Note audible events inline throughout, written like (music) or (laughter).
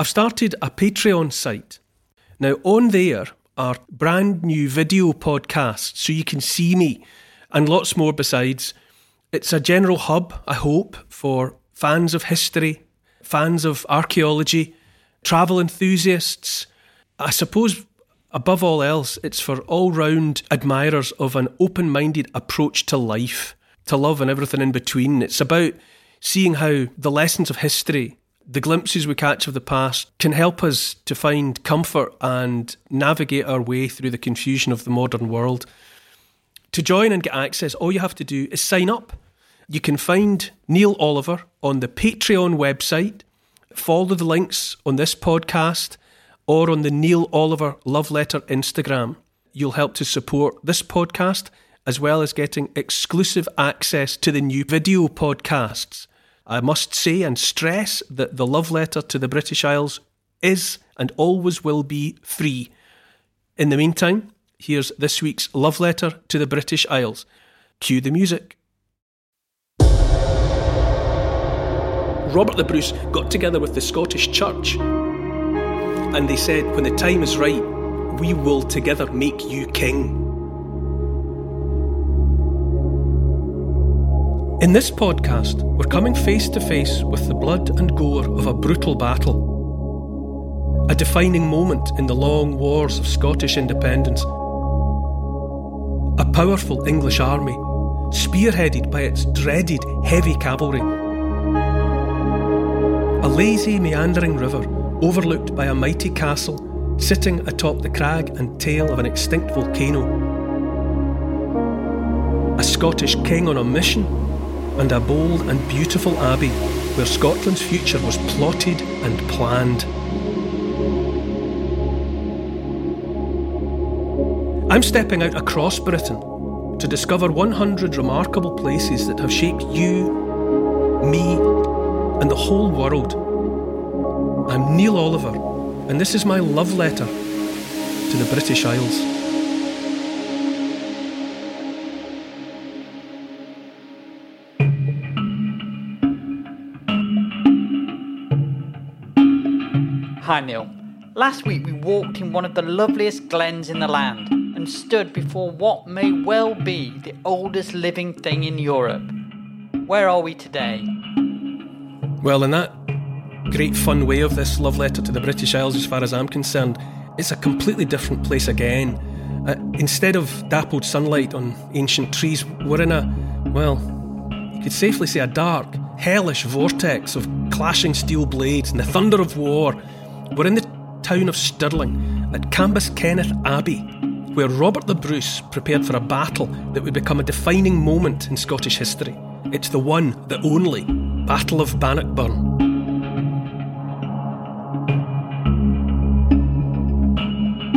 I've started a Patreon site. Now, on there are brand new video podcasts so you can see me and lots more besides. It's a general hub, I hope, for fans of history, fans of archaeology, travel enthusiasts. I suppose, above all else, it's for all round admirers of an open minded approach to life, to love and everything in between. It's about seeing how the lessons of history the glimpses we catch of the past can help us to find comfort and navigate our way through the confusion of the modern world. To join and get access, all you have to do is sign up. You can find Neil Oliver on the Patreon website, follow the links on this podcast, or on the Neil Oliver Love Letter Instagram. You'll help to support this podcast as well as getting exclusive access to the new video podcasts. I must say and stress that the love letter to the British Isles is and always will be free. In the meantime, here's this week's love letter to the British Isles. Cue the music. Robert the Bruce got together with the Scottish Church and they said, when the time is right, we will together make you king. In this podcast, we're coming face to face with the blood and gore of a brutal battle. A defining moment in the long wars of Scottish independence. A powerful English army, spearheaded by its dreaded heavy cavalry. A lazy, meandering river overlooked by a mighty castle sitting atop the crag and tail of an extinct volcano. A Scottish king on a mission and a bold and beautiful abbey where Scotland's future was plotted and planned. I'm stepping out across Britain to discover 100 remarkable places that have shaped you, me, and the whole world. I'm Neil Oliver, and this is my love letter to the British Isles. Hi Neil. Last week we walked in one of the loveliest glens in the land and stood before what may well be the oldest living thing in Europe. Where are we today? Well, in that great fun way of this love letter to the British Isles, as far as I'm concerned, it's a completely different place again. Uh, instead of dappled sunlight on ancient trees, we're in a, well, you could safely say a dark, hellish vortex of clashing steel blades and the thunder of war we're in the town of Stirling at Cambuskenneth Abbey, where Robert the Bruce prepared for a battle that would become a defining moment in Scottish history. It's the one, the only, Battle of Bannockburn.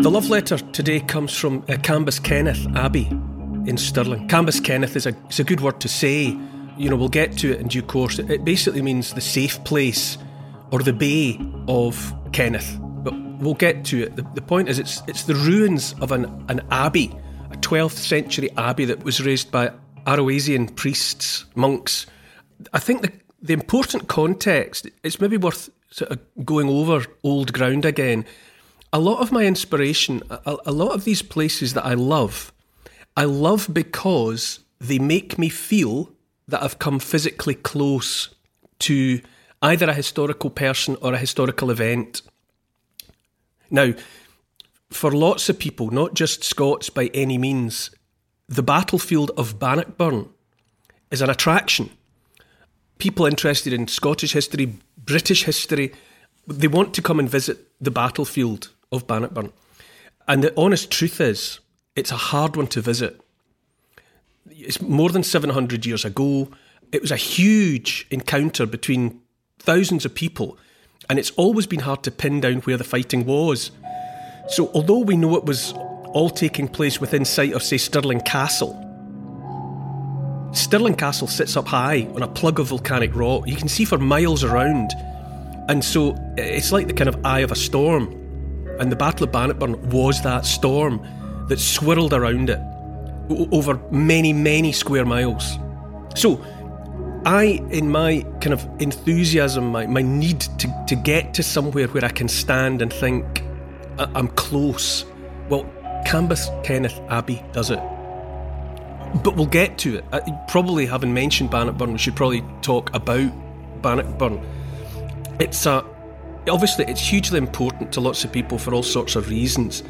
The love letter today comes from uh, Cambuskenneth Abbey in Stirling. Cambuskenneth is a, it's a good word to say. You know, we'll get to it in due course. It basically means the safe place or the bay of Kenneth. But we'll get to it. The, the point is, it's it's the ruins of an, an abbey, a 12th century abbey that was raised by Arrouaisian priests, monks. I think the, the important context, it's maybe worth sort of going over old ground again. A lot of my inspiration, a, a lot of these places that I love, I love because they make me feel that I've come physically close to either a historical person or a historical event. Now, for lots of people, not just Scots by any means, the battlefield of Bannockburn is an attraction. People interested in Scottish history, British history, they want to come and visit the battlefield of Bannockburn. And the honest truth is, it's a hard one to visit. It's more than 700 years ago. It was a huge encounter between thousands of people, and it's always been hard to pin down where the fighting was. So, although we know it was all taking place within sight of, say, Stirling Castle, Stirling Castle sits up high on a plug of volcanic rock. You can see for miles around. And so it's like the kind of eye of a storm. And the Battle of Bannockburn was that storm that swirled around it over many, many square miles. So I, in my kind of enthusiasm, my, my need to, to get to somewhere where I can stand and think I'm close, well, Cambus Kenneth Abbey does it. But we'll get to it. I, probably having mentioned Bannockburn, we should probably talk about Bannockburn. It's a obviously it's hugely important to lots of people for all sorts of reasons.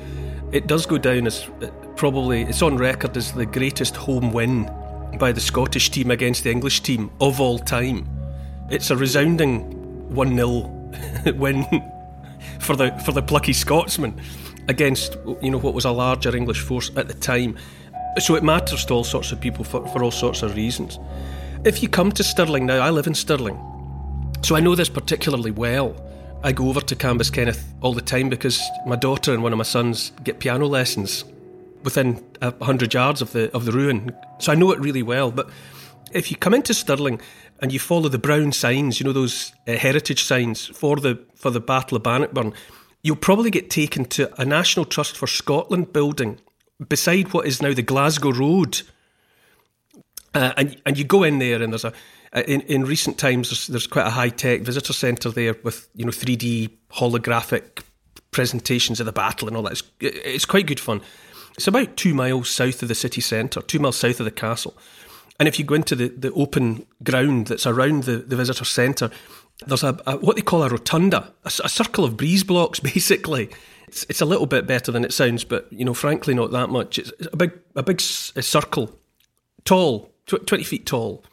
It does go down as uh, probably it's on record as the greatest home win by the Scottish team against the English team of all time. It's a resounding 1 0 (laughs) win for the for the plucky Scotsman against you know what was a larger English force at the time. So it matters to all sorts of people for, for all sorts of reasons. If you come to Stirling now, I live in Stirling, so I know this particularly well. I go over to Cambuskenneth all the time because my daughter and one of my sons get piano lessons within hundred yards of the of the ruin. So I know it really well. But if you come into Stirling and you follow the brown signs, you know those uh, heritage signs for the for the Battle of Bannockburn, you'll probably get taken to a National Trust for Scotland building beside what is now the Glasgow Road. Uh, and and you go in there and there's a in, in recent times there's, there's quite a high tech visitor centre there with you know 3D holographic presentations of the battle and all that. It's, it's quite good fun. It's about two miles south of the city centre, two miles south of the castle. And if you go into the, the open ground that's around the, the visitor centre, there's a, a, what they call a rotunda, a, a, circle of breeze blocks, (laughs) basically. It's, it's a little bit better than it sounds, but you know, frankly, not that much. It's, a big a big a circle, tall, tw- twenty feet tall,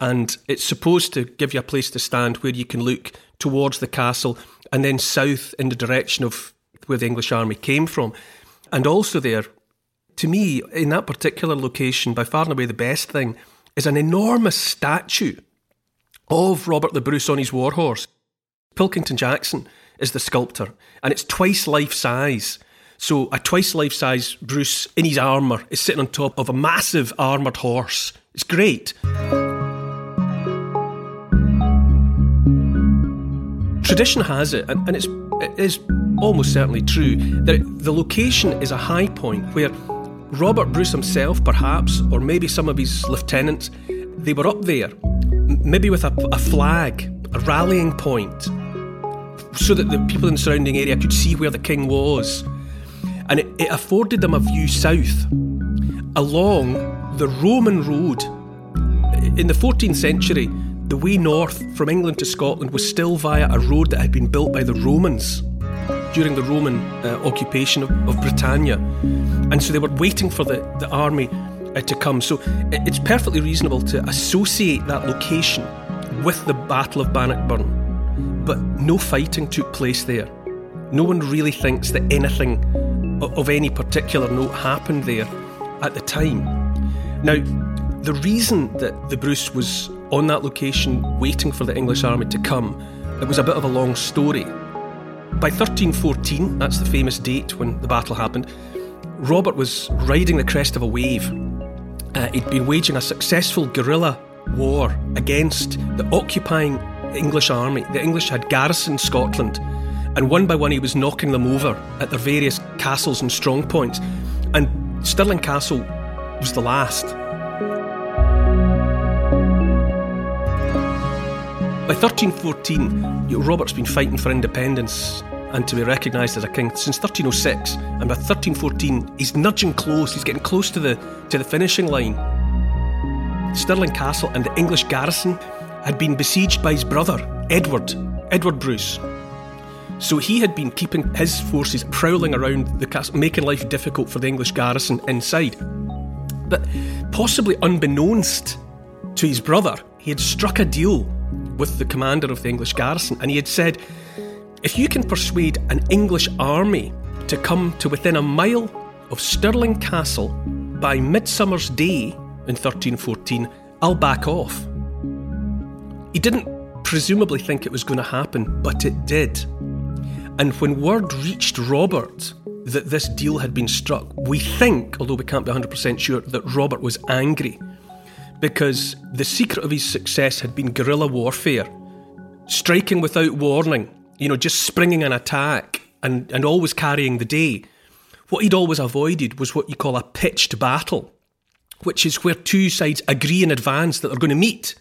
and it's supposed to give you a place to stand where you can look towards the castle and then south in the direction of where the English army came from. And also there, to me, in that particular location, by far and away the best thing is an enormous statue of Robert the Bruce on his warhorse. Pilkington Jackson is the sculptor, and it's twice life size. So a twice life size Bruce in his armour is sitting on top of a massive armoured horse. It's great. Tradition has it, and, it's, it is almost certainly true, that the location is a high point where Robert Bruce himself, perhaps, or maybe some of his lieutenants, they were up there, maybe with a, a flag, a rallying point, so that the people in the surrounding area could see where the king was. And it, it afforded them a view south along the Roman road. In the 14th century, the way north from England to Scotland was still via a road that had been built by the Romans during the Roman uh, occupation of, of, Britannia. And so they were waiting for the, the army uh, to come. So it's perfectly reasonable to associate that location with the Battle of Bannockburn. But no fighting took place there. No one really thinks that anything of any particular note happened there at the time. Now, the reason that the Bruce was on that location waiting for the English army to come. It was a bit of a long story. By 1314, that's the famous date when the battle happened, Robert was riding the crest of a wave. Uh, he'd been waging a successful guerrilla war against the occupying English army. The English had garrisoned Scotland, and one by one he was knocking them over at their various castles and strong points. And Stirling Castle was the last. By 1314, Robert's been fighting for independence and to be recognised as a king since 1306. And by 1314, he's nudging close. He's getting close to the to the finishing line. Stirling Castle and the English garrison had been besieged by his brother Edward, Edward Bruce. So he had been keeping his forces prowling around the castle, making life difficult for the English garrison inside. But possibly unbeknownst to his brother, he had struck a deal with the commander of the English garrison and he had said, If you can persuade an English army to come to within a mile of Stirling Castle by Midsummer's Day in 1314, I'll back off. He didn't presumably think it was going to happen, but it did. And when word reached Robert that this deal had been struck, we think, although we can't be 100% sure, that Robert was angry because the secret of his success had been guerrilla warfare, striking without warning, you know, just springing an attack and, and always carrying the day. What he'd always avoided was what you call a pitched battle, which is where two sides agree in advance that they're going to meet.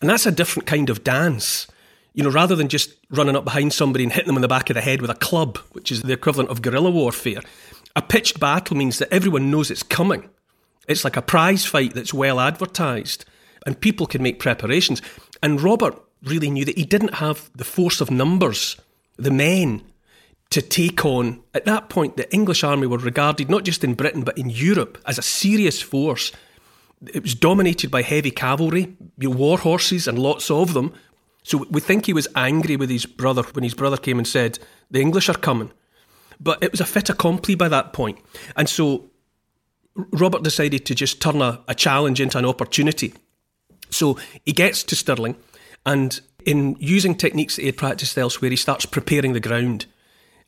And that's a different kind of dance. You know, rather than just running up behind somebody and hitting them in the back of the head with a club, which is the equivalent of guerrilla warfare, a pitched battle means that everyone knows it's coming. It's like a prize fight that's well advertised and people can make preparations. And Robert really knew that he didn't have the force of numbers, the men, to take on. At that point, the English army were regarded not just in Britain but in Europe as a serious force. It was dominated by heavy cavalry, war horses, and lots of them. So we think he was angry with his brother when his brother came and said, The English are coming. But it was a fait accompli by that point. And so Robert decided to just turn a, a challenge into an opportunity. So he gets to Stirling, and in using techniques that he had practiced elsewhere, he starts preparing the ground.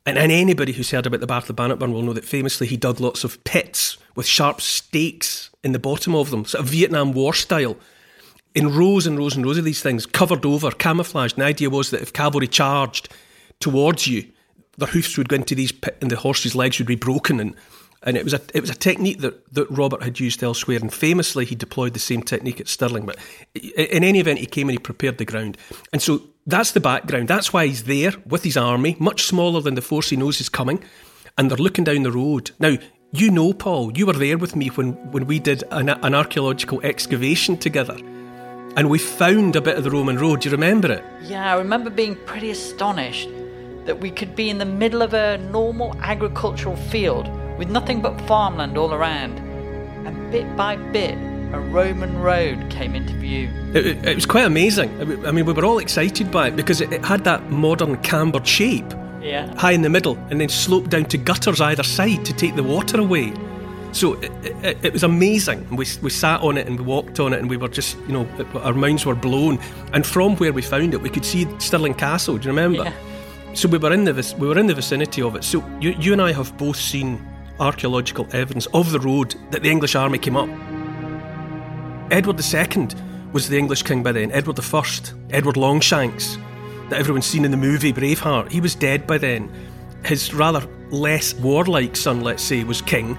And, and anybody who's heard about the Battle of Bannockburn will know that famously he dug lots of pits with sharp stakes in the bottom of them, sort of Vietnam War style, in rows and rows and rows of these things, covered over, camouflaged. And the idea was that if cavalry charged towards you, their hoofs would go into these pits and the horses' legs would be broken and and it was a it was a technique that, that Robert had used elsewhere, and famously he deployed the same technique at Stirling. But in any event, he came and he prepared the ground, and so that's the background. That's why he's there with his army, much smaller than the force he knows is coming, and they're looking down the road now. You know, Paul, you were there with me when, when we did an, an archaeological excavation together and we found a bit of the Roman road. Do you remember it? Yeah, I remember being pretty astonished that we could be in the middle of a normal agricultural field with nothing but farmland all around. And bit by bit, a Roman road came into view. It, it, it was quite amazing. I mean, we were all excited by it because it, it had that modern cambered shape. Yeah. High in the middle and then sloped down to gutters either side to take the water away. So it, it, it, was amazing. We, we sat on it and we walked on it and we were just, you know, our minds were blown. And from where we found it, we could see Stirling Castle. Do you remember? Yeah. So we were in the we were in the vicinity of it. So you, you and I have both seen archaeological evidence of the road that the English army came up. Edward II was the English king by then, Edward I, Edward Longshanks, that everyone's seen in the movie Braveheart. He was dead by then. His rather less warlike son, let's say, was king,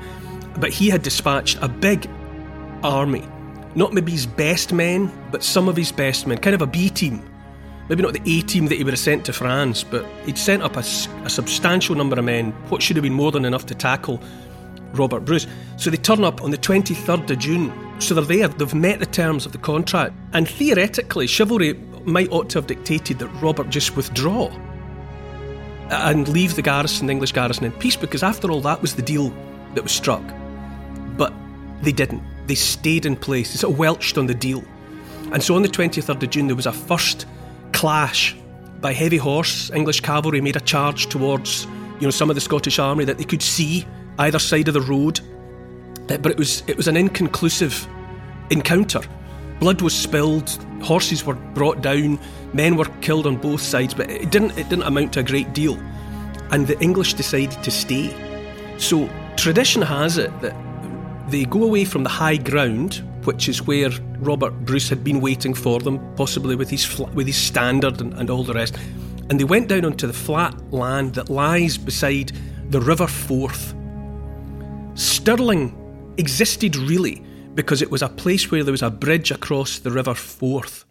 but he had dispatched a big army. Not maybe his best men, but some of his best men, kind of a B team maybe not the A team that he would have sent to France, but he'd sent up a, a, substantial number of men, what should have been more than enough to tackle Robert Bruce. So they turn up on the 23rd of June. So they're there, they've met the terms of the contract. And theoretically, chivalry might ought to have dictated that Robert just withdraw and leave the garrison, the English garrison, in peace, because after all, that was the deal that was struck. But they didn't. They stayed in place. They sort of welched on the deal. And so on the 23rd of June, there was a first clash by heavy horse. English cavalry made a charge towards you know some of the Scottish army that they could see either side of the road, but it was it was an inconclusive encounter. Blood was spilled, horses were brought down, men were killed on both sides, but it didn't it didn't amount to a great deal. And the English decided to stay. So tradition has it that they go away from the high ground which is where Robert Bruce had been waiting for them, possibly with his fl- with his standard and, and all the rest. And they went down onto the flat land that lies beside the River Forth. Stirling existed really because it was a place where there was a bridge across the River Forth.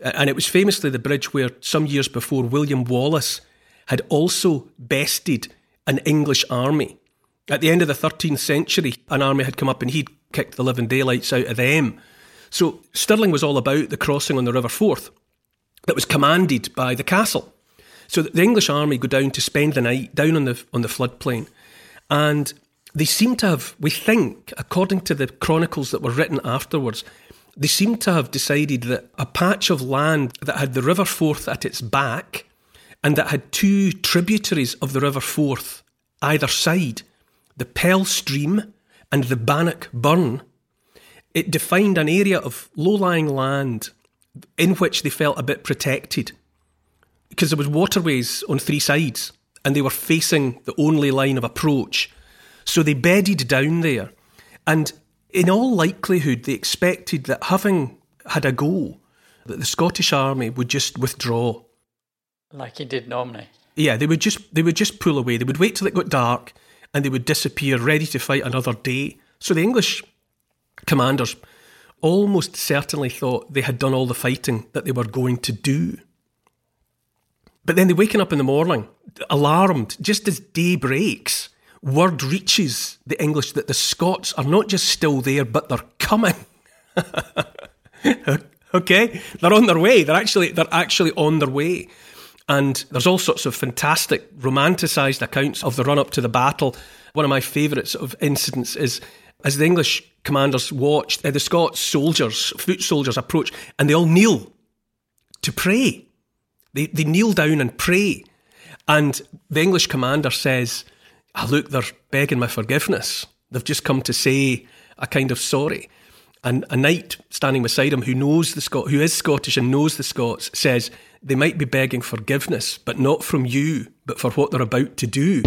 And it was famously the bridge where some years before William Wallace had also bested an English army. At the end of the 13th century, an army had come up and he'd kicked the living daylights out of them. So Stirling was all about the crossing on the River Forth that was commanded by the castle. So the English army go down to spend the night down on the on the floodplain, and they seem to have, we think, according to the chronicles that were written afterwards, they seem to have decided that a patch of land that had the River Forth at its back and that had two tributaries of the River Forth either side, the Pell Stream and the Bannock Burn, it defined an area of low lying land in which they felt a bit protected because there was waterways on three sides and they were facing the only line of approach. So they bedded down there. And in all likelihood, they expected that having had a go, that the Scottish army would just withdraw. Like he did normally. Yeah, they would just they would just pull away. They would wait till it got dark and they would disappear, ready to fight another day. So the English commanders almost certainly thought they had done all the fighting that they were going to do. But then they're waking up in the morning, alarmed, just as day breaks. Word reaches the English that the Scots are not just still there, but they're coming. (laughs) okay, they're on their way. They're actually they're actually on their way. And there's all sorts of fantastic romanticised accounts of the run up to the battle. One of my favourite sort of incidents is as the English commanders watched uh, the Scots soldiers, foot soldiers approach, and they all kneel to pray. They, they kneel down and pray. And the English commander says, oh, Look, they're begging my forgiveness. They've just come to say a kind of sorry. And a knight standing beside him who knows the Scot, who is Scottish and knows the Scots, says, They might be begging forgiveness, but not from you, but for what they're about to do.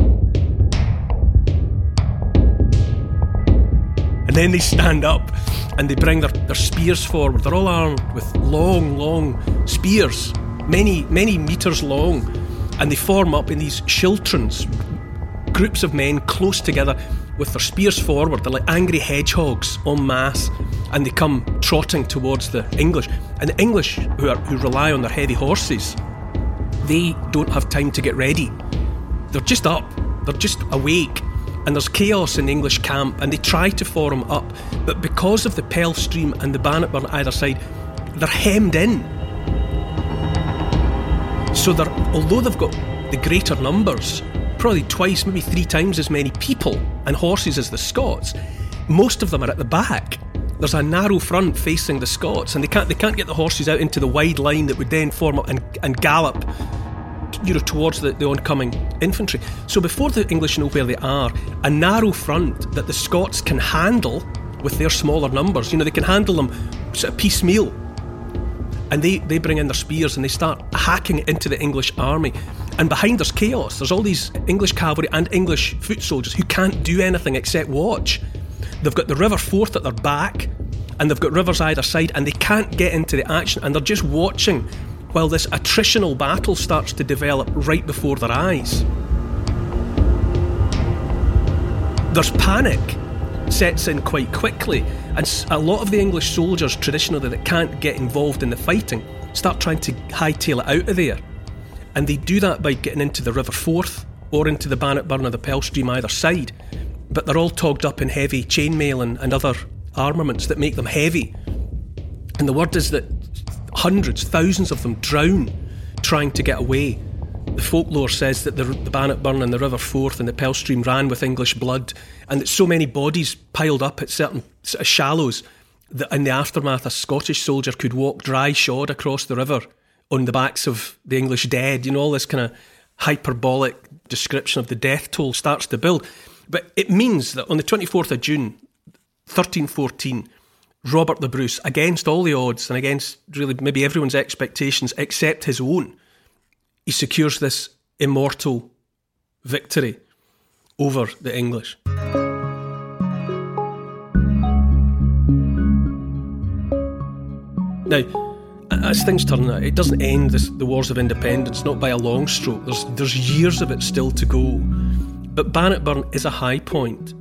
And then they stand up and they bring their, their spears forward. They're all armed with long, long spears many, many metres long, and they form up in these schiltrons, groups of men close together with their spears forward. They're like angry hedgehogs en masse, and they come trotting towards the English. And the English, who, are, who rely on their heavy horses, they don't have time to get ready. They're just up, they're just awake, and there's chaos in the English camp, and they try to form up, but because of the Pell Stream and the Bannockburn either side, they're hemmed in so they're, although they've got the greater numbers, probably twice, maybe three times as many people and horses as the Scots, most of them are at the back. There's a narrow front facing the Scots, and they can't they can't get the horses out into the wide line that would then form up and, and gallop you know, towards the, the oncoming infantry. So before the English know where they are, a narrow front that the Scots can handle with their smaller numbers, you know, they can handle them sort of piecemeal and they, they bring in their spears and they start hacking into the English army. And behind there's chaos. There's all these English cavalry and English foot soldiers who can't do anything except watch. They've got the River Forth at their back, and they've got rivers either side, and they can't get into the action, and they're just watching while this attritional battle starts to develop right before their eyes. There's panic sets in quite quickly, and a lot of the English soldiers traditionally that can't get involved in the fighting start trying to hightail it out of there. And they do that by getting into the River Forth or into the Bannockburn or the Pell Stream either side. But they're all togged up in heavy chainmail and, and other armaments that make them heavy. And the word is that hundreds, thousands of them drown trying to get away. The folklore says that the, the Bannockburn and the River Forth and the Pell Stream ran with English blood, and that so many bodies piled up at certain sort of shallows that in the aftermath a Scottish soldier could walk dry shod across the river on the backs of the English dead. You know, all this kind of hyperbolic description of the death toll starts to build. But it means that on the 24th of June, 1314, Robert the Bruce, against all the odds and against really maybe everyone's expectations except his own, he secures this immortal victory over the English. Now, as things turn out, it doesn't end this, the wars of independence, not by a long stroke. There's, there's years of it still to go. But Bannockburn is a high point.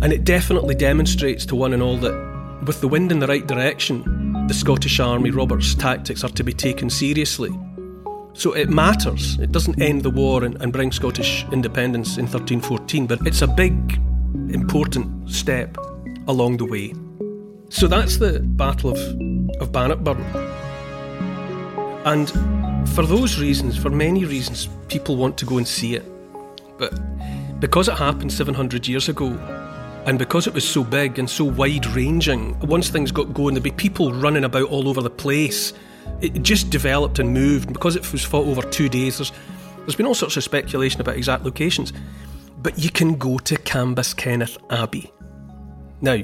And it definitely demonstrates to one and all that with the wind in the right direction, the Scottish Army, Robert's tactics are to be taken seriously. So it matters. It doesn't end the war and, and bring Scottish independence in 1314, but it's a big, important step along the way. So that's the Battle of, of Bannockburn. And for those reasons, for many reasons, people want to go and see it. But because it happened 700 years ago, and because it was so big and so wide ranging, once things got going, there'd be people running about all over the place. It just developed and moved. And Because it was fought over two days, there's, there's been all sorts of speculation about exact locations. But you can go to Cambuskenneth Abbey. Now,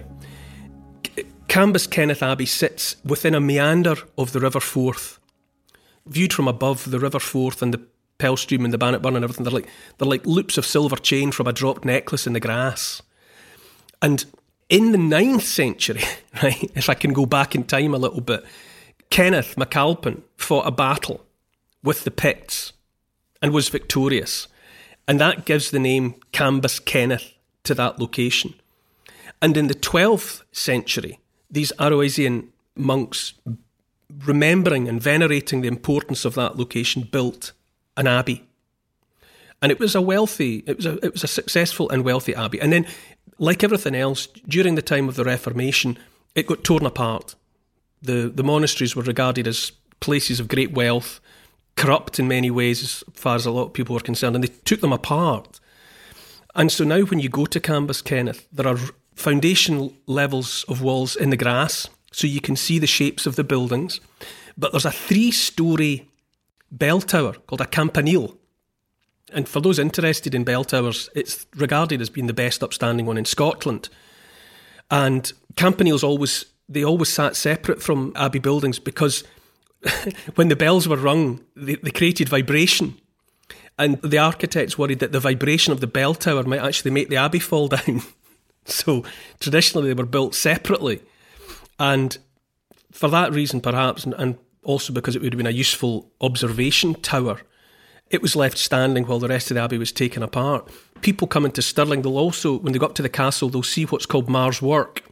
Cambuskenneth Abbey sits within a meander of the River Forth. Viewed from above, the River Forth and the Pell Stream and the Bannockburn and everything, they're like, they're like loops of silver chain from a dropped necklace in the grass. And in the ninth century, (laughs) right, if I can go back in time a little bit, Kenneth MacAlpin fought a battle with the Picts and was victorious. And that gives the name Cambuskenneth to that location. And in the 12th century, these Arrouaisian monks, remembering and venerating the importance of that location, built an abbey. And it was a wealthy, it was a, it was a successful and wealthy abbey. And then, like everything else, during the time of the Reformation, it got torn apart. The, the monasteries were regarded as places of great wealth, corrupt in many ways, as far as a lot of people were concerned, and they took them apart. And so now, when you go to Cambuskenneth, there are foundation levels of walls in the grass, so you can see the shapes of the buildings. But there's a three story bell tower called a campanile. And for those interested in bell towers, it's regarded as being the best upstanding one in Scotland. And campaniles always they always sat separate from abbey buildings because (laughs) when the bells were rung, they, they created vibration. And the architects worried that the vibration of the bell tower might actually make the abbey fall down. (laughs) (laughs) So traditionally they were built separately. And for that reason, perhaps, and, also because it would have been a useful observation tower, it was left standing while the rest of the abbey was taken apart. People coming to Stirling, they'll also, when they go up to the castle, they'll see what's called Mar's Work,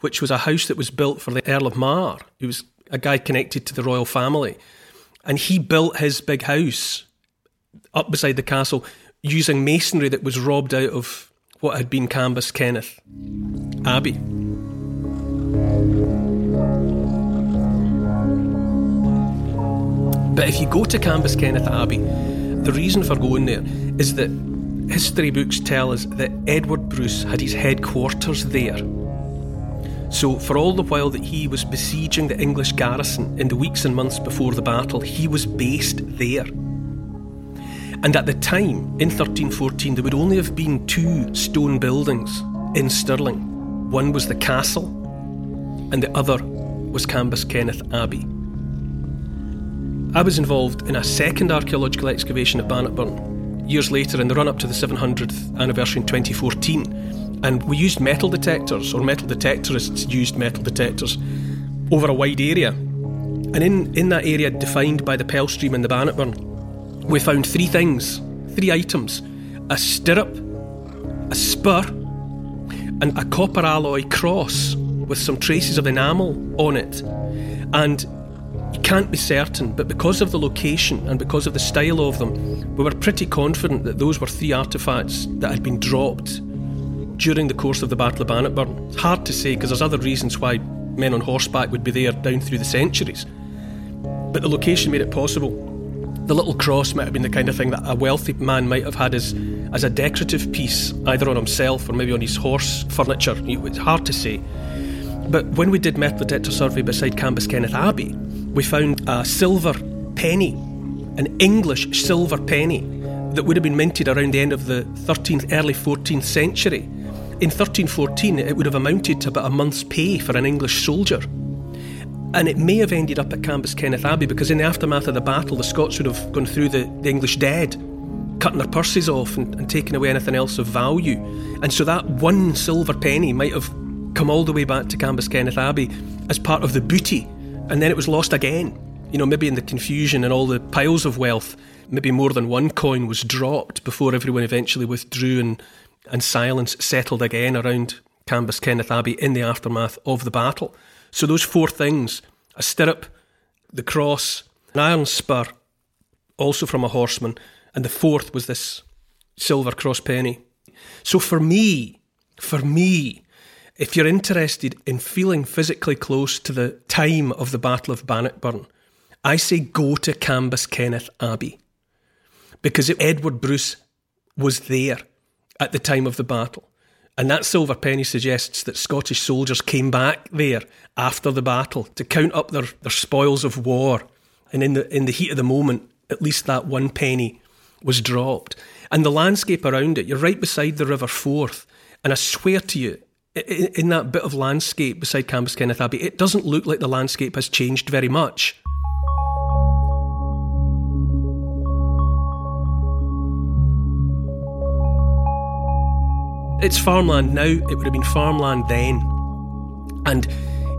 which was a house that was built for the Earl of Mar, who was a guy connected to the royal family. And he built his big house up beside the castle using masonry that was robbed out of what had been Cambuskenneth Abbey. But if you go to Cambuskenneth Abbey, the reason for going there is that history books tell us that Edward Bruce had his headquarters there. So, for all the while that he was besieging the English garrison in the weeks and months before the battle, he was based there. And at the time, in 1314, there would only have been two stone buildings in Stirling. One was the castle, and the other was Cambuskenneth Abbey. I was involved in a second archaeological excavation at Bannockburn years later in the run up to the 700th anniversary in 2014. And we used metal detectors, or metal detectorists used metal detectors, over a wide area. And in, in that area defined by the Pell Stream and the Bannockburn, we found three things, three items a stirrup, a spur, and a copper alloy cross with some traces of enamel on it. And you can't be certain, but because of the location and because of the style of them, we were pretty confident that those were three artefacts that had been dropped during the course of the Battle of Bannockburn. It's hard to say because there's other reasons why men on horseback would be there down through the centuries. But the location made it possible the little cross might have been the kind of thing that a wealthy man might have had as, as a decorative piece, either on himself or maybe on his horse furniture. It's hard to say. But when we did metal detector survey beside Cambuskenneth Abbey, we found a silver penny, an English silver penny that would have been minted around the end of the 13th, early 14th century. In 1314, it would have amounted to about a month's pay for an English soldier. And it may have ended up at Cambuskenneth Abbey because in the aftermath of the battle, the Scots would have gone through the, the English dead, cutting their purses off and, and taking away anything else of value. And so that one silver penny might have come all the way back to Cambuskenneth Abbey as part of the booty. And then it was lost again. You know, maybe in the confusion and all the piles of wealth, maybe more than one coin was dropped before everyone eventually withdrew and, and silence settled again around Cambuskenneth Abbey in the aftermath of the battle. So those four things a stirrup, the cross, an iron spur, also from a horseman, and the fourth was this silver cross penny. So for me, for me, if you're interested in feeling physically close to the time of the Battle of Bannockburn, I say go to Cambuskenneth Abbey. Because Edward Bruce was there at the time of the battle. And that silver penny suggests that Scottish soldiers came back there after the battle to count up their, their spoils of war. And in the, in the heat of the moment, at least that one penny was dropped. And the landscape around it, you're right beside the River Forth. And I swear to you, in, in that bit of landscape beside Cambuskenneth Abbey, it doesn't look like the landscape has changed very much. It's farmland now, it would have been farmland then. And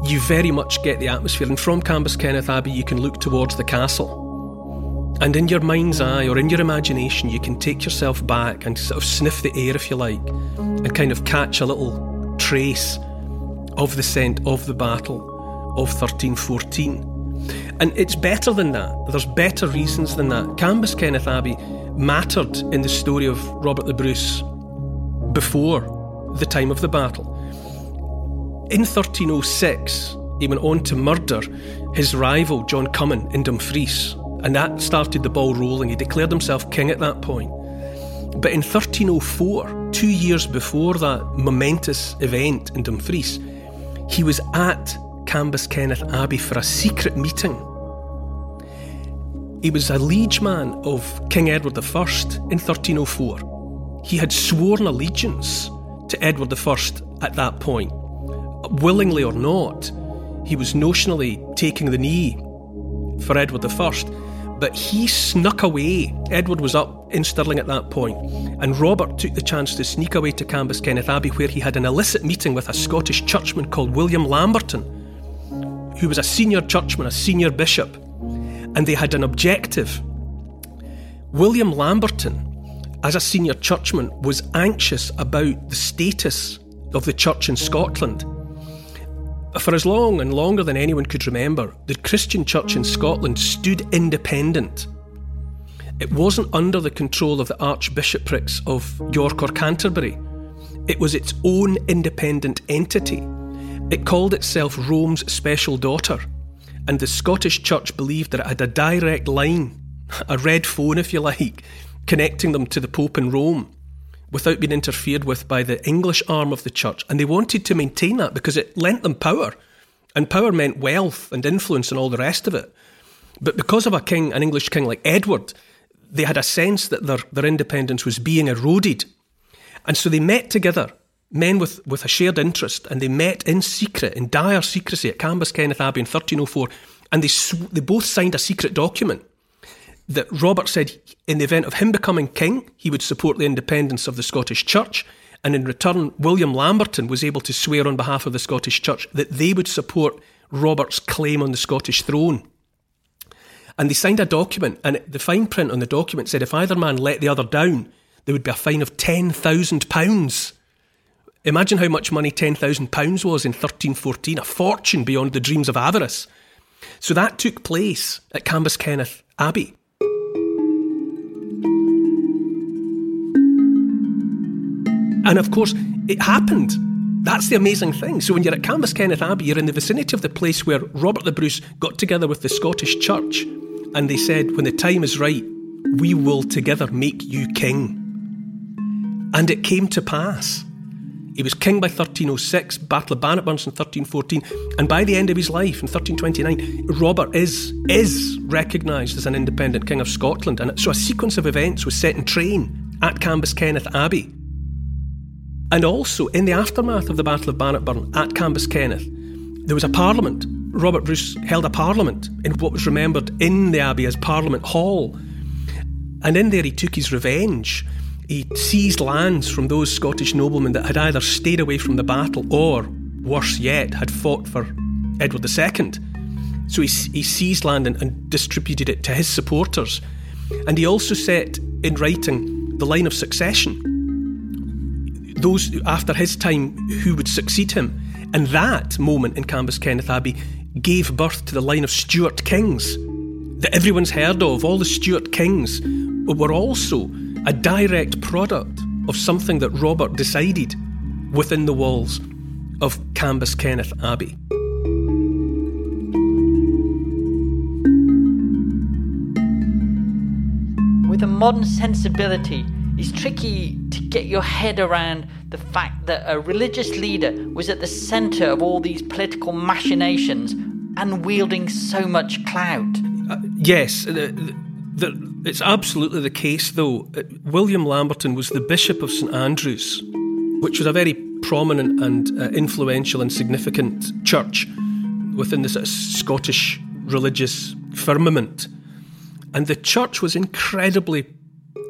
you very much get the atmosphere. And from Cambuskenneth Abbey, you can look towards the castle. And in your mind's eye or in your imagination, you can take yourself back and sort of sniff the air, if you like, and kind of catch a little trace of the scent of the battle of 1314. And it's better than that. There's better reasons than that. Cambuskenneth Abbey mattered in the story of Robert the Bruce before the time of the battle. In 1306, he went on to murder his rival John Comyn in Dumfries, and that started the ball rolling. He declared himself king at that point. But in 1304, two years before that momentous event in Dumfries, he was at Cambuskenneth Abbey for a secret meeting. He was a liegeman of King Edward I in 1304 he had sworn allegiance to Edward I at that point. Willingly or not, he was notionally taking the knee for Edward I, but he snuck away. Edward was up in Stirling at that point, and Robert took the chance to sneak away to Cambuskenneth Abbey, where he had an illicit meeting with a Scottish churchman called William Lamberton, who was a senior churchman, a senior bishop, and they had an objective. William Lamberton as a senior churchman, was anxious about the status of the church in Scotland. For as long and longer than anyone could remember, the Christian church in Scotland stood independent. It wasn't under the control of the archbishoprics of York or Canterbury. It was its own independent entity. It called itself Rome's special daughter, and the Scottish church believed that it had a direct line, (laughs) a red phone if you like, connecting them to the Pope in Rome without being interfered with by the English arm of the church. And they wanted to maintain that because it lent them power. And power meant wealth and influence and all the rest of it. But because of a king, an English king like Edward, they had a sense that their, their independence was being eroded. And so they met together, men with, with a shared interest, and they met in secret, in dire secrecy at Cambuskenneth Abbey in 1304. And they, sw- they both signed a secret document that Robert said in the event of him becoming king, he would support the independence of the Scottish Church. And in return, William Lamberton was able to swear on behalf of the Scottish Church that they would support Robert's claim on the Scottish throne. And they signed a document, and the fine print on the document said if either man let the other down, there would be a fine of £10,000. Imagine how much money £10,000 was in 1314, a fortune beyond the dreams of avarice. So that took place at Cambuskenneth Abbey. And of course, it happened. That's the amazing thing. So when you're at Cambuskenneth Abbey, you're in the vicinity of the place where Robert the Bruce got together with the Scottish Church, and they said, when the time is right, we will together make you king. And it came to pass. He was king by 1306, Battle of Bannockburn in 1314, and by the end of his life in 1329, Robert is is recognised as an independent king of Scotland. And so a sequence of events was set in train at Cambuskenneth Abbey and also, in the aftermath of the Battle of Bannockburn at Cambuskenneth, there was a parliament. Robert Bruce held a parliament in what was remembered in the Abbey as Parliament Hall. And in there, he took his revenge. He seized lands from those Scottish noblemen that had either stayed away from the battle or, worse yet, had fought for Edward II. So he, he seized land and, and distributed it to his supporters. And he also set in writing the line of succession those after his time who would succeed him. And that moment in Cambuskenneth Abbey gave birth to the line of Stuart kings that everyone's heard of. All the Stuart kings were also a direct product of something that Robert decided within the walls of Cambuskenneth Abbey. With a modern sensibility, it's tricky get your head around the fact that a religious leader was at the centre of all these political machinations and wielding so much clout. Uh, yes, the, the, it's absolutely the case, though. Uh, William Lamberton was the Bishop of St Andrews, which was a very prominent and uh, influential and significant church within the sort of Scottish religious firmament. And the church was incredibly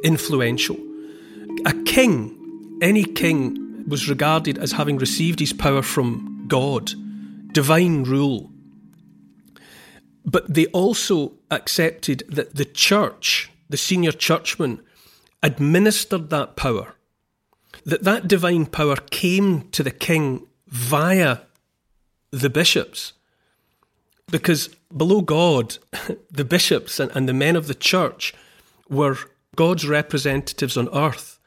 influential. A king, any king, was regarded as having received his power from God, divine rule. But they also accepted that the church, the senior churchman, administered that power. That that divine power came to the king via the bishops. Because below God, (laughs) the bishops and, and the men of the church were God's representatives on earth.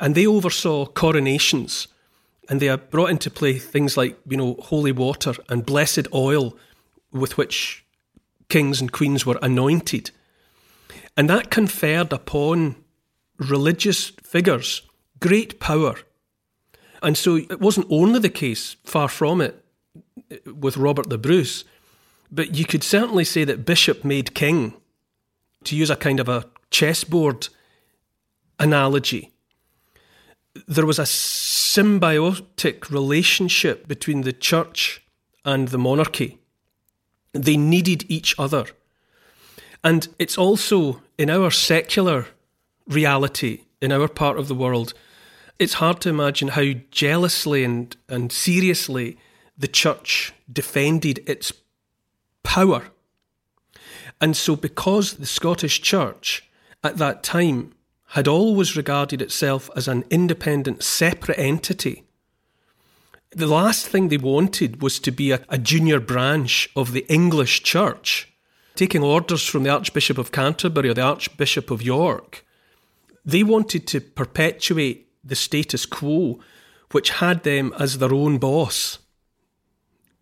And they oversaw coronations. And they brought into play things like, you know, holy water and blessed oil with which kings and queens were anointed. And that conferred upon religious figures great power. And so it wasn't only the case, far from it, with Robert the Bruce, but you could certainly say that bishop made king, to use a kind of a chessboard analogy. There was a symbiotic relationship between the church and the monarchy. They needed each other. And it's also in our secular reality, in our part of the world, it's hard to imagine how jealously and, and seriously the church defended its power. And so, because the Scottish Church at that time had always regarded itself as an independent, separate entity, the last thing they wanted was to be a, a junior branch of the English Church, taking orders from the Archbishop of Canterbury or the Archbishop of York. They wanted to perpetuate the status quo, which had them as their own boss.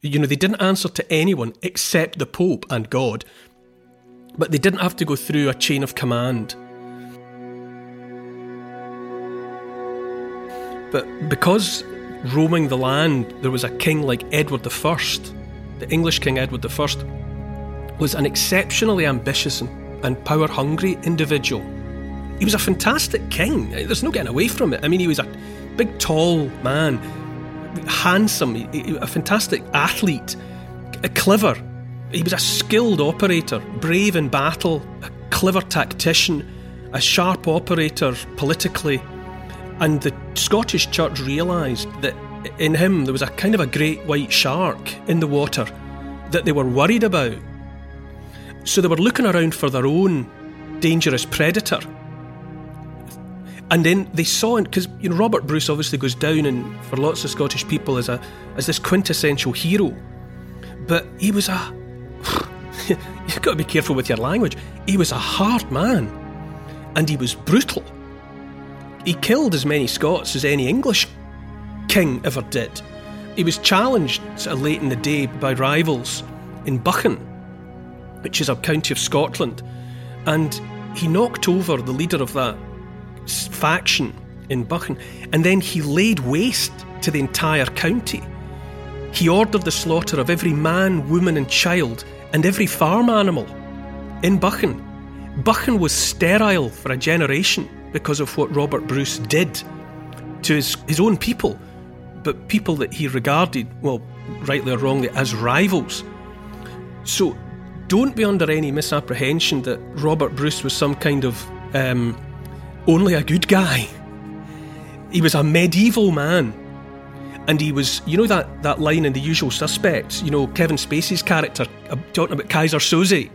You know, they didn't answer to anyone except the Pope and God, but they didn't have to go through a chain of command. But because roaming the land, there was a king like Edward I, the English King Edward I, was an exceptionally ambitious and, and power hungry individual. He was a fantastic king. There's no getting away from it. I mean, he was a big, tall man handsome, a fantastic athlete, a clever. He was a skilled operator, brave in battle, a clever tactician, a sharp operator politically. And the Scottish Church realised that in him there was a kind of a great white shark in the water that they were worried about. So they were looking around for their own dangerous predator and then they saw because you know Robert Bruce obviously goes down and for lots of Scottish people as a as this quintessential hero, but he was a (laughs) you've got to be careful with your language. He was a hard man, and he was brutal. He killed as many Scots as any English king ever did. He was challenged late in the day by rivals in Buchan, which is a county of Scotland, and he knocked over the leader of that faction in Buchan, and then he laid waste to the entire county. He ordered the slaughter of every man, woman, and child, and every farm animal in Buchan. Buchan was sterile for a generation because of what Robert Bruce did to his, his own people, but people that he regarded, well, rightly or wrongly, as rivals. So don't be under any misapprehension that Robert Bruce was some kind of um, only a good guy. He was a medieval man. And he was, you know, that, that line in The Usual Suspects, you know, Kevin Spacey's character uh, talking about Keyser Söze.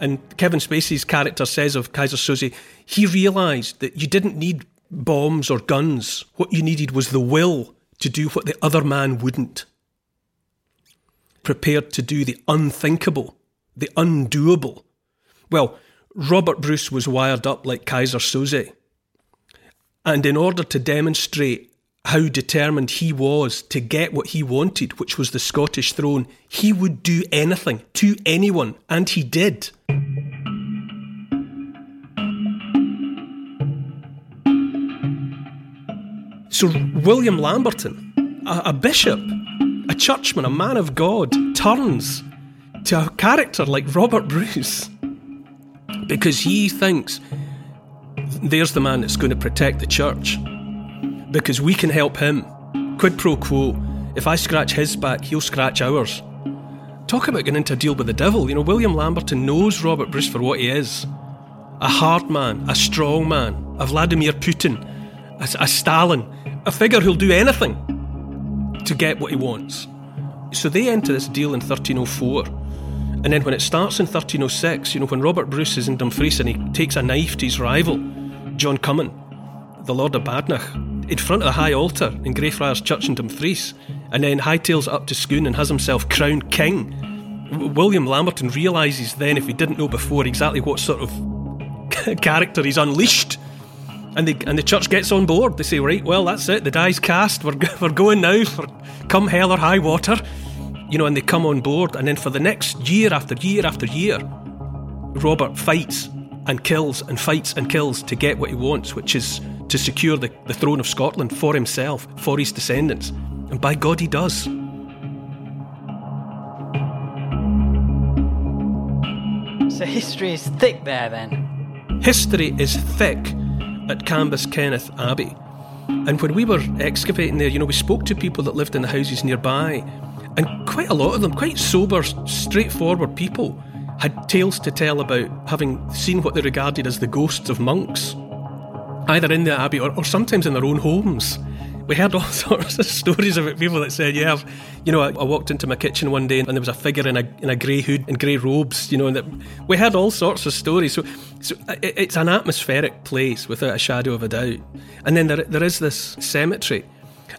And Kevin Spacey's character says of Keyser Söze, he realised that you didn't need bombs or guns. What you needed was the will to do what the other man wouldn't. Prepared to do the unthinkable, the undoable. Well, Robert Bruce was wired up like Keyser Söze. And in order to demonstrate how determined he was to get what he wanted, which was the Scottish throne, he would do anything to anyone, and he did. So, William Lamberton, a, a bishop, a churchman, a man of God, turns to a character like Robert Bruce because he thinks there's the man that's going to protect the church because we can help him. Quid pro quo. If I scratch his back, he'll scratch ours. Talk about getting into a deal with the devil. You know, William Lamberton knows Robert Bruce for what he is a hard man, a strong man, a Vladimir Putin, a, a Stalin, a figure who'll do anything to get what he wants. So they enter this deal in 1304. And then when it starts in 1306, you know, when Robert Bruce is in Dumfries and he takes a knife to his rival, John Comyn, the Lord of Badenoch, in front of the high altar in Greyfriars Church in Dumfries, and then hightails up to Scone and has himself crowned king. William Lamberton realises then, if he didn't know before, exactly what sort of (laughs) character he's unleashed. And, the and the church gets on board. They say, right, well, that's it. The die's cast. We're, (laughs) we're going now for come hell or high water. You know, and they come on board. And then for the next year after year after year, Robert fights and kills and fights and kills to get what he wants, which is to secure the, the throne of Scotland for himself, for his descendants. And by God, he does. So history is thick there then. History is thick at Cambuskenneth Abbey. And when we were excavating there, you know, we spoke to people that lived in the houses nearby, and quite a lot of them, quite sober, straightforward people, had tales to tell about having seen what they regarded as the ghosts of monks, either in the abbey or, or sometimes in their own homes. We heard (laughs) all sorts of stories about people that said, "Yeah, I've, you know, I, I, walked into my kitchen one day and there was a figure in a in a grey hood and grey robes, you know." And that we heard all sorts of stories. So, so it, it's an atmospheric place without a shadow of a doubt. And then there there is this cemetery,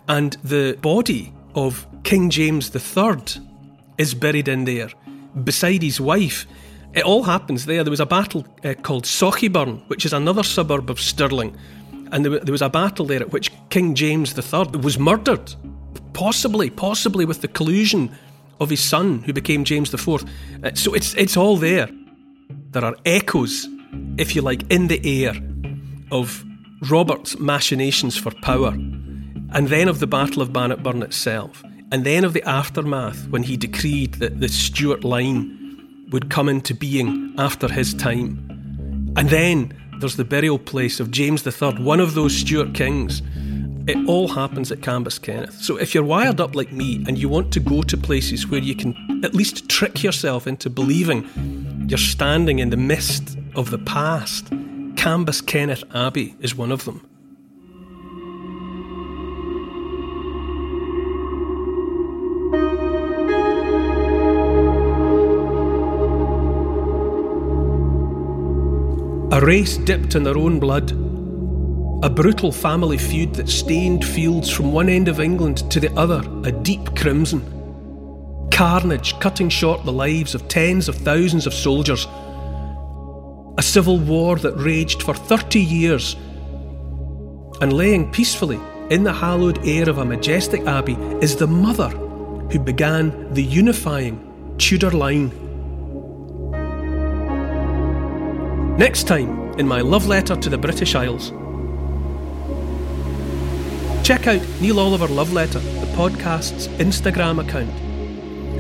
and the body of King James III is buried in there beside his wife. It all happens there. There was a battle uh, called Sauchieburn, which is another suburb of Stirling and there, there was a battle there at which King James III was murdered, possibly, possibly with the collusion of his son, who became James IV. Uh, so it's it's all there. There are echoes, if you like, in the air of Robert's machinations for power, and then of the Battle of Bannockburn itself, and then of the aftermath when he decreed that the Stuart line would come into being after his time, and then there's the burial place of James III, one of those Stuart kings. It all happens at Cambuskenneth. So if you're wired up like me and you want to go to places where you can at least trick yourself into believing you're standing in the mist of the past, Cambuskenneth Abbey is one of them. Race dipped in their own blood. A brutal family feud that stained fields from one end of England to the other a deep crimson. Carnage cutting short the lives of tens of thousands of soldiers. A civil war that raged for 30 years. And laying peacefully in the hallowed air of a majestic abbey is the mother who began the unifying Tudor line Next time, in my love letter to the British Isles. Check out Neil Oliver Love Letter, the podcast's Instagram account.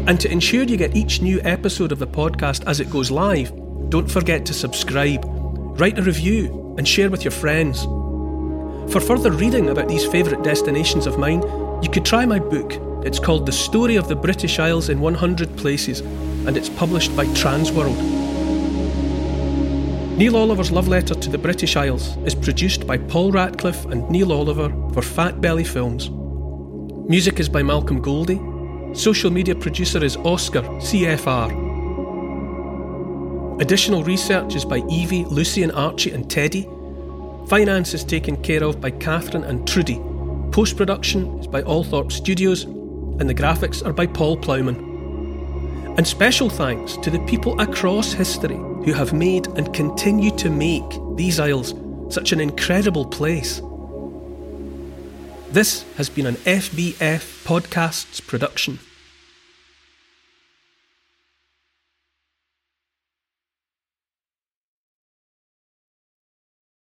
And to ensure you get each new episode of the podcast as it goes live, don't forget to subscribe, write a review, and share with your friends. For further reading about these favourite destinations of mine, you could try my book. It's called The Story of the British Isles in 100 Places, and it's published by Transworld. Neil Oliver's love letter to the British Isles is produced by Paul Ratcliffe and Neil Oliver for Fat Belly Films. Music is by Malcolm Goldie. Social media producer is Oscar, CFR. Additional research is by Evie, Lucy, and Archie and Teddy. Finance is taken care of by Catherine and Trudy. Post production is by Althorpe Studios, and the graphics are by Paul Plowman. And special thanks to the people across history who have made and continue to make these Isles such an incredible place. This has been an FBF Podcasts production.